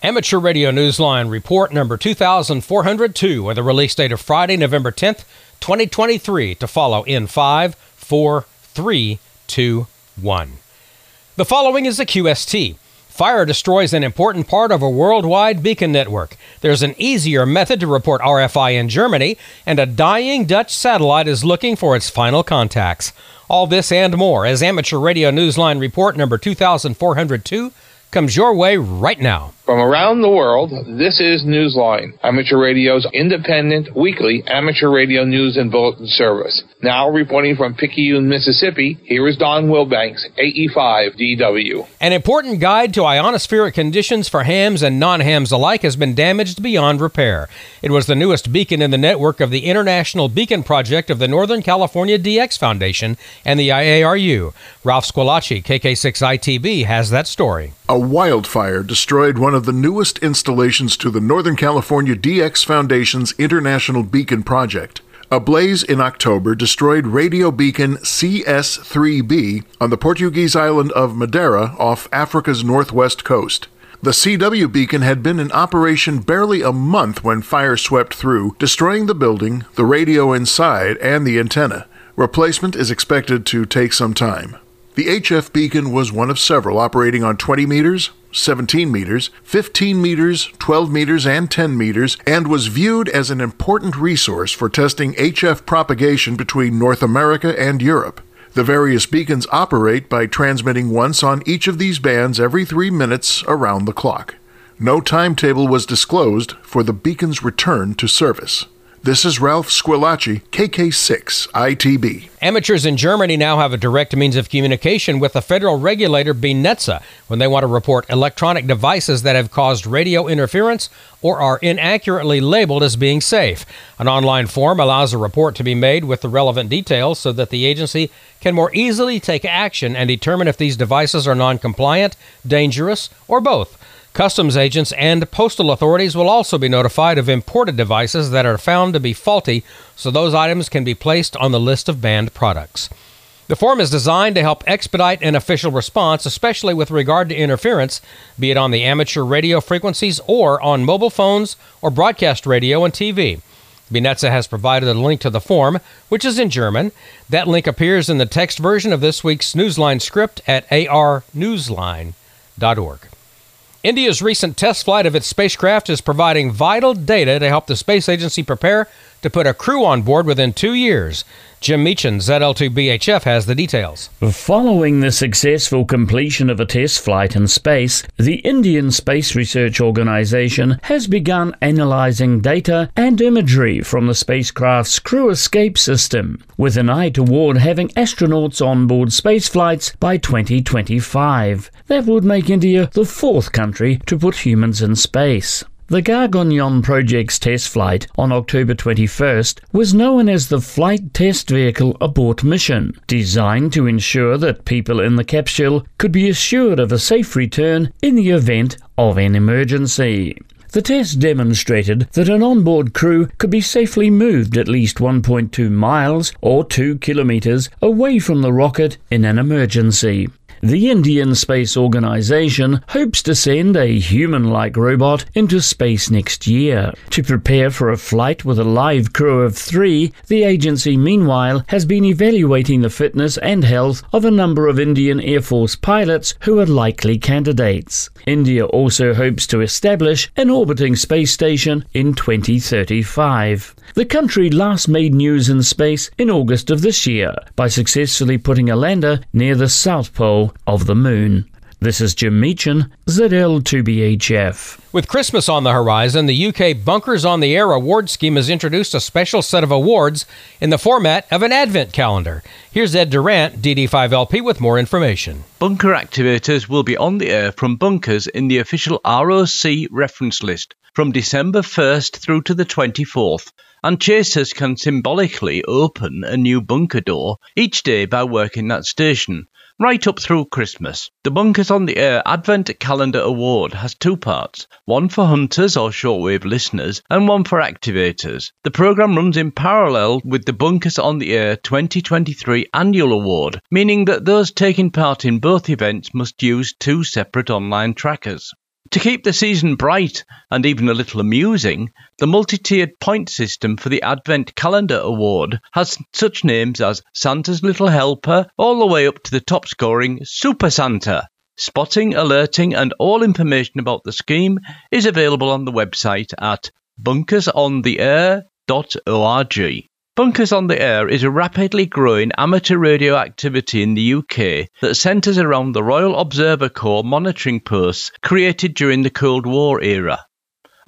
Amateur Radio Newsline report number 2402 with a release date of Friday, November 10th, 2023 to follow in 5, 4, 3, 2, 1. The following is a QST. Fire destroys an important part of a worldwide beacon network. There's an easier method to report RFI in Germany, and a dying Dutch satellite is looking for its final contacts. All this and more as Amateur Radio Newsline report number 2402 comes your way right now. From around the world, this is Newsline, Amateur Radio's independent weekly amateur radio news and bulletin service. Now reporting from Picayune, Mississippi, here is Don Wilbanks, AE5DW. An important guide to ionospheric conditions for hams and non-hams alike has been damaged beyond repair. It was the newest beacon in the network of the International Beacon Project of the Northern California DX Foundation and the IARU. Ralph Squillace, KK6ITB, has that story. A wildfire destroyed one of the newest installations to the Northern California DX Foundation's International Beacon Project. A blaze in October destroyed radio beacon CS3B on the Portuguese island of Madeira off Africa's northwest coast. The CW beacon had been in operation barely a month when fire swept through, destroying the building, the radio inside, and the antenna. Replacement is expected to take some time. The HF beacon was one of several operating on 20 meters, 17 meters, 15 meters, 12 meters, and 10 meters, and was viewed as an important resource for testing HF propagation between North America and Europe. The various beacons operate by transmitting once on each of these bands every three minutes around the clock. No timetable was disclosed for the beacon's return to service. This is Ralph Squillace, KK6 ITB. Amateurs in Germany now have a direct means of communication with the federal regulator BNetzA when they want to report electronic devices that have caused radio interference or are inaccurately labeled as being safe. An online form allows a report to be made with the relevant details so that the agency can more easily take action and determine if these devices are non compliant, dangerous, or both. Customs agents and postal authorities will also be notified of imported devices that are found to be faulty, so those items can be placed on the list of banned products. The form is designed to help expedite an official response, especially with regard to interference, be it on the amateur radio frequencies or on mobile phones or broadcast radio and TV. BNetzA has provided a link to the form, which is in German. That link appears in the text version of this week's Newsline script at arnewsline.org. India's recent test flight of its spacecraft is providing vital data to help the space agency prepare to put a crew on board within two years. Jim Meachen, ZL2BHF, has the details. Following the successful completion of a test flight in space, the Indian Space Research Organization has begun analyzing data and imagery from the spacecraft's crew escape system, with an eye toward having astronauts on board space flights by 2025. That would make India the fourth country to put humans in space. The Gaganyaan project's test flight on October 21st was known as the Flight Test Vehicle Abort Mission, designed to ensure that people in the capsule could be assured of a safe return in the event of an emergency. The test demonstrated that an onboard crew could be safely moved at least 1.2 miles or 2 kilometers away from the rocket in an emergency. The Indian Space Organization hopes to send a human like robot into space next year. To prepare for a flight with a live crew of three, the agency meanwhile has been evaluating the fitness and health of a number of Indian Air Force pilots who are likely candidates. India also hopes to establish an orbiting space station in 2035. The country last made news in space in August of this year by successfully putting a lander near the South Pole of the Moon. This is Jim Meachen, ZL2BHF. With Christmas on the horizon, the UK Bunkers on the Air award scheme has introduced a special set of awards in the format of an advent calendar. Here's Ed Durrant, DD5LP, with more information. Bunker activators will be on the air from bunkers in the official ROC reference list from December 1st through to the 24th and chasers can symbolically open a new bunker door each day by working that station, right up through Christmas. The Bunkers on the Air Advent Calendar Award has two parts one for hunters or shortwave listeners, and one for activators. The programme runs in parallel with the Bunkers on the Air 2023 Annual Award, meaning that those taking part in both events must use two separate online trackers. To keep the season bright and even a little amusing, the multi tiered point system for the Advent Calendar Award has such names as Santa's Little Helper all the way up to the top scoring Super Santa. Spotting, alerting, and all information about the scheme is available on the website at bunkersontheair.org. Bunkers on the Air is a rapidly growing amateur radio activity in the UK that centres around the Royal Observer Corps monitoring posts created during the Cold War era.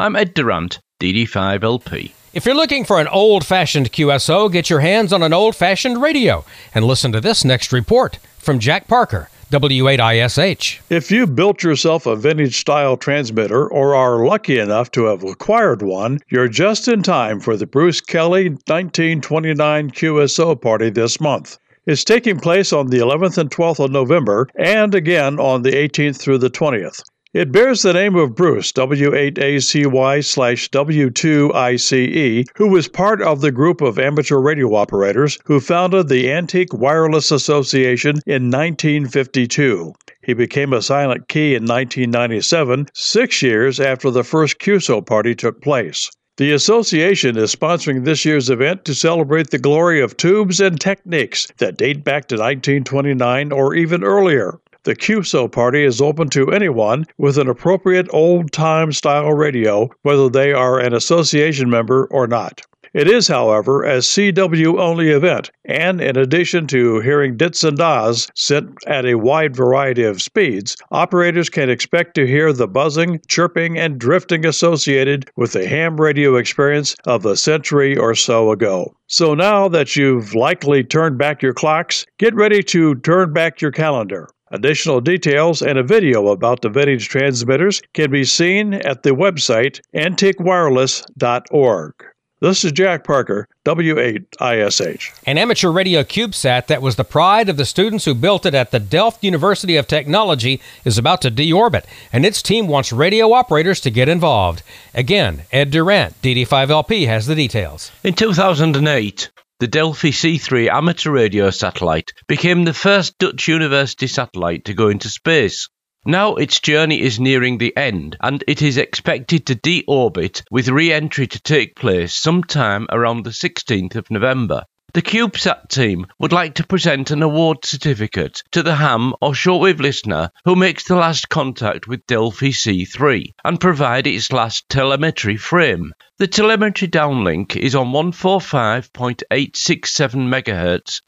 I'm Ed Durrant, DD5LP. If you're looking for an old fashioned QSO, get your hands on an old fashioned radio and listen to this next report from Jack Parker. W8ISH. If you built yourself a vintage style transmitter or are lucky enough to have acquired one, you're just in time for the Bruce Kelly 1929 QSO party this month. It's taking place on the 11th and 12th of November and again on the 18th through the 20th. It bears the name of Bruce, W8ACY slash W2ICE, who was part of the group of amateur radio operators who founded the Antique Wireless Association in 1952. He became a silent key in 1997, six years after the first QSO party took place. The association is sponsoring this year's event to celebrate the glory of tubes and techniques that date back to 1929 or even earlier. The QSO party is open to anyone with an appropriate old time style radio, whether they are an association member or not. It is, however, a CW only event, and in addition to hearing dits and dahs sent at a wide variety of speeds, operators can expect to hear the buzzing, chirping, and drifting associated with the ham radio experience of a century or so ago. So now that you've likely turned back your clocks, get ready to turn back your calendar. Additional details and a video about the vintage transmitters can be seen at the website antiquewireless.org. This is Jack Parker, W8ISH. An amateur radio CubeSat that was the pride of the students who built it at the Delft University of Technology is about to deorbit, and its team wants radio operators to get involved. Again, Ed Durrant, DD5LP, has the details. In 2008, the Delfi-C3 amateur radio satellite became the first Dutch university satellite to go into space. Now its journey is nearing the end and it is expected to deorbit with re-entry to take place sometime around the 16th of November. The CubeSat team would like to present an award certificate to the ham or shortwave listener who makes the last contact with Delfi-C3 and provide its last telemetry frame. The telemetry downlink is on 145.867 MHz,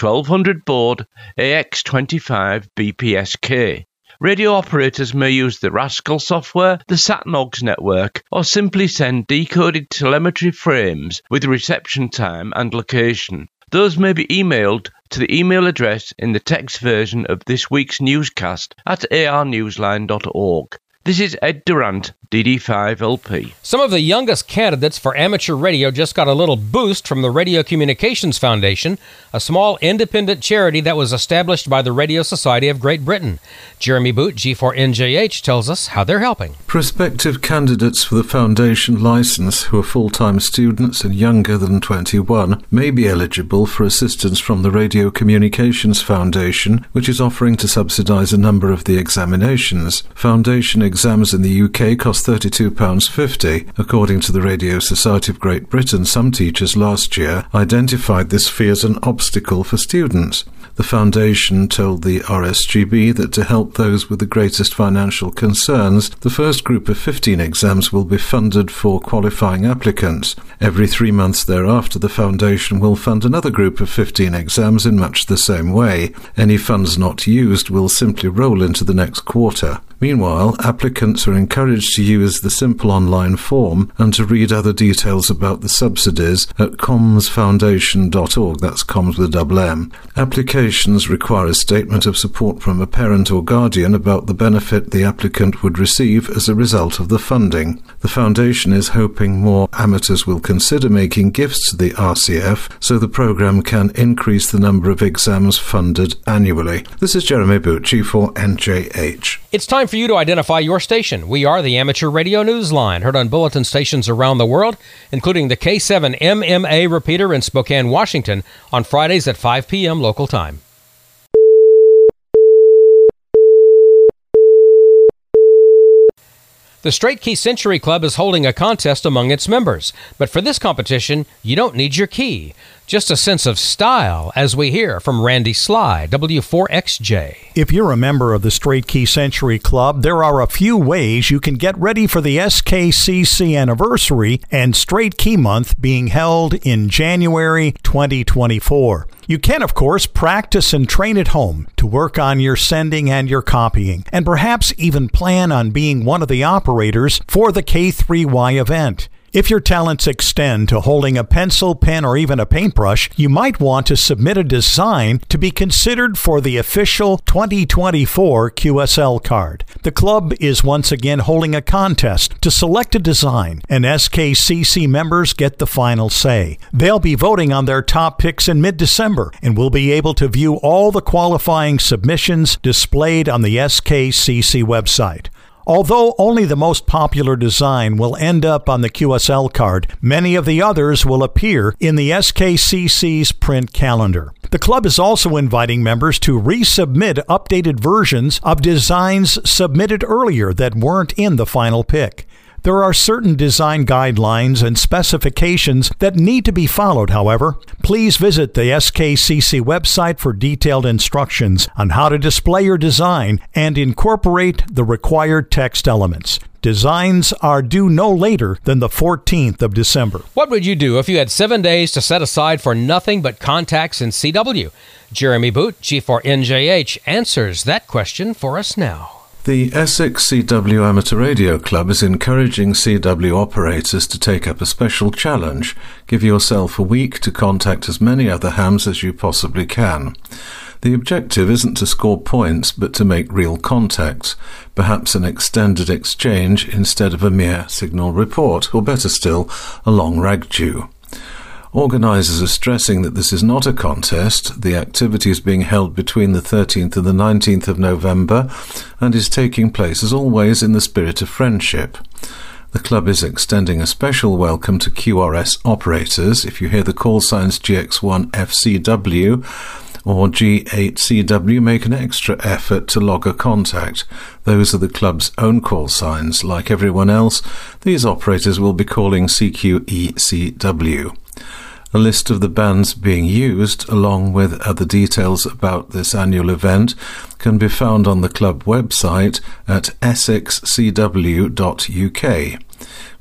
1200 baud AX25 BPSK. Radio operators may use the Rascal software, the SatNogs network, or simply send decoded telemetry frames with reception time and location. Those may be emailed to the email address in the text version of this week's newscast at arnewsline.org. This is Ed Durrant, DD5LP. Some of the youngest candidates for amateur radio just got a little boost from the Radio Communications Foundation, a small independent charity that was established by the Radio Society of Great Britain. Jeremy Boot, G4NJH, tells us how they're helping. Prospective candidates for the foundation license who are full time students and younger than 21 may be eligible for assistance from the Radio Communications Foundation, which is offering to subsidise a number of the examinations. Foundation exams in the UK cost £32.50. According to the Radio Society of Great Britain, some teachers last year identified this fee as an obstacle for students. The Foundation told the RSGB that to help those with the greatest financial concerns, the first group of 15 exams will be funded for qualifying applicants. Every three months thereafter, the Foundation will fund another group of 15 exams in much the same way. Any funds not used will simply roll into the next quarter. Meanwhile, applicants are encouraged to use the simple online form and to read other details about the subsidies at commsfoundation.org. That's comms with a double M. Applications require a statement of support from a parent or guardian about the benefit the applicant would receive as a result of the funding. The Foundation is hoping more amateurs will consider making gifts to the RCF so the programme can increase the number of exams funded annually. This is Jeremy Boot G4NJH. It's time for you to identify your station. We are the Amateur Radio Newsline, heard on bulletin stations around the world, including the K7 MMA repeater in Spokane, Washington, on Fridays at 5 p.m. local time. The Straight Key Century Club is holding a contest among its members, but for this competition, you don't need your key. Just a sense of style, as we hear from Randy Sly, W4XJ. If you're a member of the Straight Key Century Club, there are a few ways you can get ready for the SKCC anniversary and Straight Key Month being held in January 2024. You can, of course, practice and train at home to work on your sending and your copying, and perhaps even plan on being one of the operators for the K3Y event. If your talents extend to holding a pencil, pen, or even a paintbrush, you might want to submit a design to be considered for the official 2024 QSL card. The club is once again holding a contest to select a design, and SKCC members get the final say. They'll be voting on their top picks in mid December and will be able to view all the qualifying submissions displayed on the SKCC website. Although only the most popular design will end up on the QSL card, many of the others will appear in the SKCC's print calendar. The club is also inviting members to resubmit updated versions of designs submitted earlier that weren't in the final pick. There are certain design guidelines and specifications that need to be followed, however. Please visit the SKCC website for detailed instructions on how to display your design and incorporate the required text elements. Designs are due no later than the 14th of December. What would you do if you had seven days to set aside for nothing but contacts in CW? Jeremy Boot, G4NJH, answers that question for us now. The Essex CW Amateur Radio Club is encouraging CW operators to take up a special challenge. Give yourself a week to contact as many other hams as you possibly can. The objective isn't to score points, but to make real contact, perhaps an extended exchange instead of a mere signal report, or better still, a long ragchew. Organisers are stressing that this is not a contest. The activity is being held between the 13th and the 19th of November and is taking place, as always, in the spirit of friendship. The club is extending a special welcome to QRS operators. If you hear the call signs GX1FCW or G8CW, make an extra effort to log a contact. Those are the club's own call signs. Like everyone else, these operators will be calling CQECW. A list of the bands being used, along with other details about this annual event, can be found on the club website at essexcw.uk.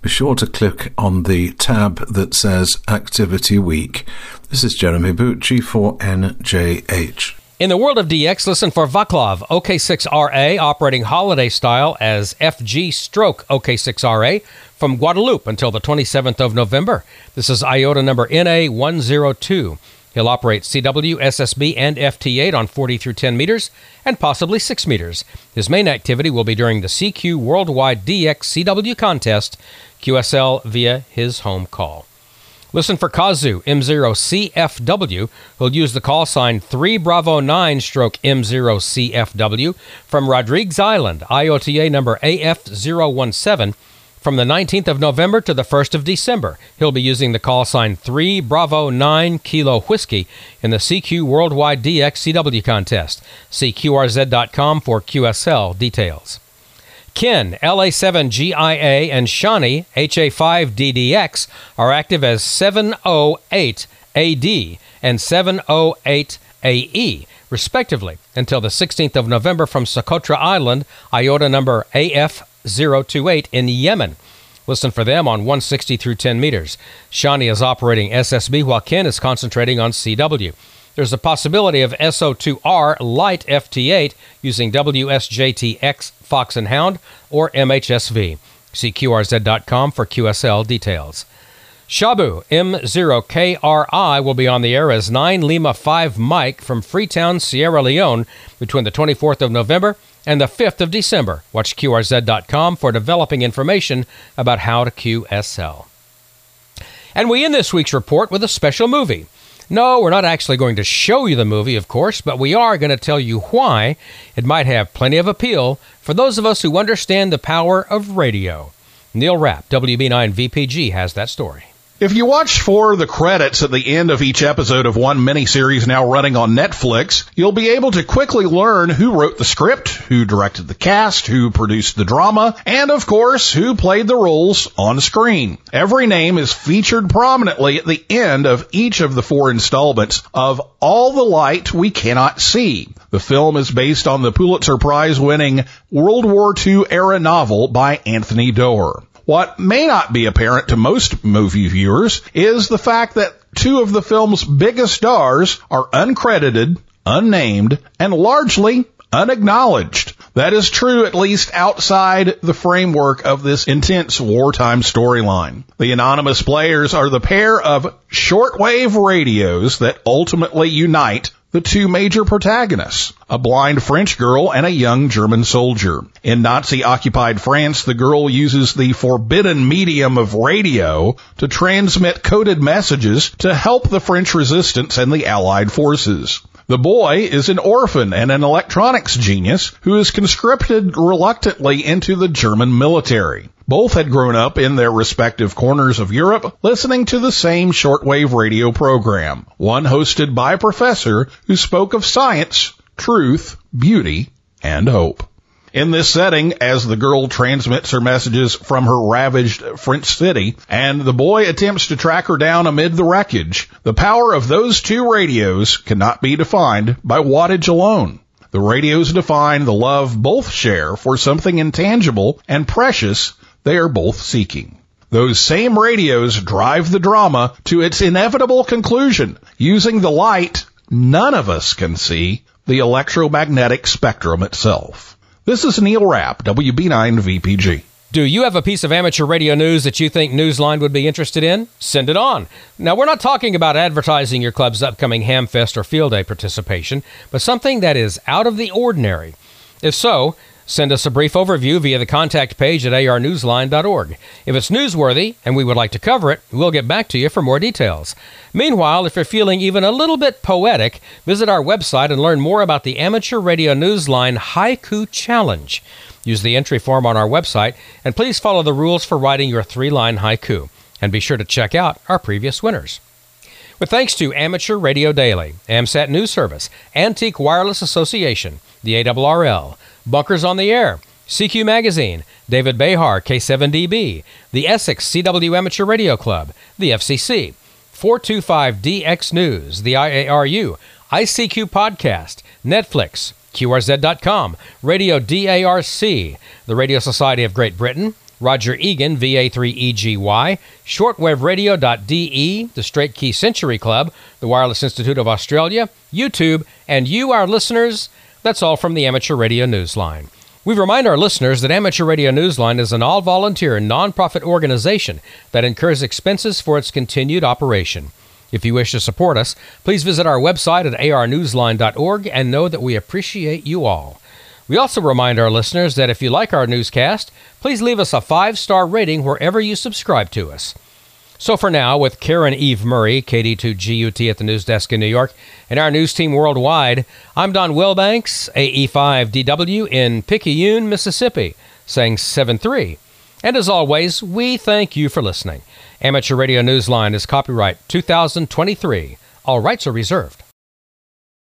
Be sure to click on the tab that says Activity Week. This is Jeremy Bucci for NJH. In the world of DX, listen for Vaclav OK6RA operating holiday style as FG stroke OK6RA from Guadeloupe until the 27th of November. This is IOTA number NA102. He'll operate CW, SSB, and FT8 on 40 through 10 meters and possibly 6 meters. His main activity will be during the CQ Worldwide DX CW contest, QSL via his home call. Listen for Kazu M0CFW, who'll use the call sign 3 Bravo 9 stroke M0CFW from Rodrigues Island, IOTA number AF017. From the 19th of November to the 1st of December, he'll be using the call sign 3 Bravo 9 Kilo Whiskey in the CQ Worldwide DX CW contest. See QRZ.com for QSL details. Ken, LA7GIA, and Shawnee, HA5DDX, are active as 708AD and 708AE, respectively, until the 16th of November from Socotra Island, IOTA number AF028 in Yemen. Listen for them on 160 through 10 meters. Shawnee is operating SSB while Ken is concentrating on CW. There's a possibility of SO2R Light FT8 using WSJTX Fox and Hound or MSHV. See QRZ.com for QSL details. Shabu M0KRI will be on the air as 9 Lima 5 Mike from Freetown, Sierra Leone between the 24th of November and the 5th of December. Watch QRZ.com for developing information about how to QSL. And we end this week's report with a special movie. No, we're not actually going to show you the movie, of course, but we are going to tell you why it might have plenty of appeal for those of us who understand the power of radio. Neil Rapp, WB9 VPG, has that story. If you watch for the credits at the end of each episode of one miniseries now running on Netflix, you'll be able to quickly learn who wrote the script, who directed the cast, who produced the drama, and of course, who played the roles on screen. Every name is featured prominently at the end of each of the four installments of All the Light We Cannot See. The film is based on the Pulitzer Prize winning World War II era novel by Anthony Doerr. What may not be apparent to most movie viewers is the fact that two of the film's biggest stars are uncredited, unnamed, and largely unacknowledged. That is true at least outside the framework of this intense wartime storyline. The anonymous players are the pair of shortwave radios that ultimately unite the two major protagonists, a blind French girl and a young German soldier. In Nazi occupied France, the girl uses the forbidden medium of radio to transmit coded messages to help the French resistance and the Allied forces. The boy is an orphan and an electronics genius who is conscripted reluctantly into the German military. Both had grown up in their respective corners of Europe listening to the same shortwave radio program, one hosted by a professor who spoke of science, truth, beauty, and hope. In this setting, as the girl transmits her messages from her ravaged French city, and the boy attempts to track her down amid the wreckage, the power of those two radios cannot be defined by wattage alone. The radios define the love both share for something intangible and precious they are both seeking. Those same radios drive the drama to its inevitable conclusion using the light none of us can see, the electromagnetic spectrum itself. This is Neil Rapp, WB9 VPG. Do you have a piece of amateur radio news that you think Newsline would be interested in? Send it on. Now, we're not talking about advertising your club's upcoming Hamfest or Field Day participation, but something that is out of the ordinary. If so, Send us a brief overview via the contact page at arnewsline.org. If it's newsworthy and we would like to cover it, we'll get back to you for more details. Meanwhile, if you're feeling even a little bit poetic, visit our website and learn more about the Amateur Radio Newsline Haiku Challenge. Use the entry form on our website and please follow the rules for writing your three line haiku. And be sure to check out our previous winners. With thanks to Amateur Radio Daily, AMSAT News Service, Antique Wireless Association, the ARRL, Bunkers on the Air, CQ Magazine, David Behar, K7DB, the Essex CW Amateur Radio Club, the FCC, 425DX News, the IARU, ICQ Podcast, Netflix, QRZ.com, Radio DARC, the Radio Society of Great Britain, Roger Egan, VA3EGY, shortwaveradio.de, the Straight Key Century Club, the Wireless Institute of Australia, YouTube, and you, our listeners, that's all from the Amateur Radio Newsline. We remind our listeners that Amateur Radio Newsline is an all volunteer nonprofit organization that incurs expenses for its continued operation. If you wish to support us, please visit our website at arnewsline.org and know that we appreciate you all. We also remind our listeners that if you like our newscast, please leave us a five star rating wherever you subscribe to us. So for now, with Caryn Eve Murray, KD2GUT at the news desk in New York, and our news team worldwide, I'm Don Wilbanks, AE5DW in Picayune, Mississippi, saying 7-3. And as always, we thank you for listening. Amateur Radio Newsline is copyright 2023. All rights are reserved.